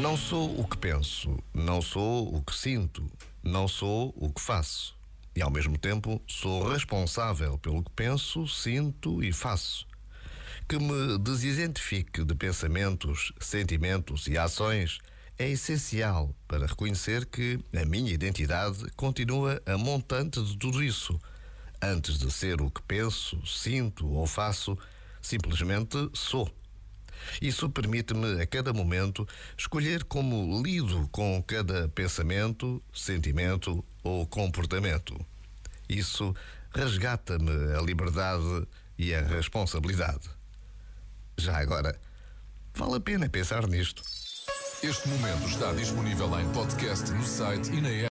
Não sou o que penso, não sou o que sinto, não sou o que faço. E ao mesmo tempo sou responsável pelo que penso, sinto e faço. Que me desidentifique de pensamentos, sentimentos e ações é essencial para reconhecer que a minha identidade continua a montante de tudo isso. Antes de ser o que penso, sinto ou faço, simplesmente sou. Isso permite-me, a cada momento, escolher como lido com cada pensamento, sentimento ou comportamento. Isso resgata-me a liberdade e a responsabilidade. Já agora, vale a pena pensar nisto. Este momento está disponível em podcast no site e na app.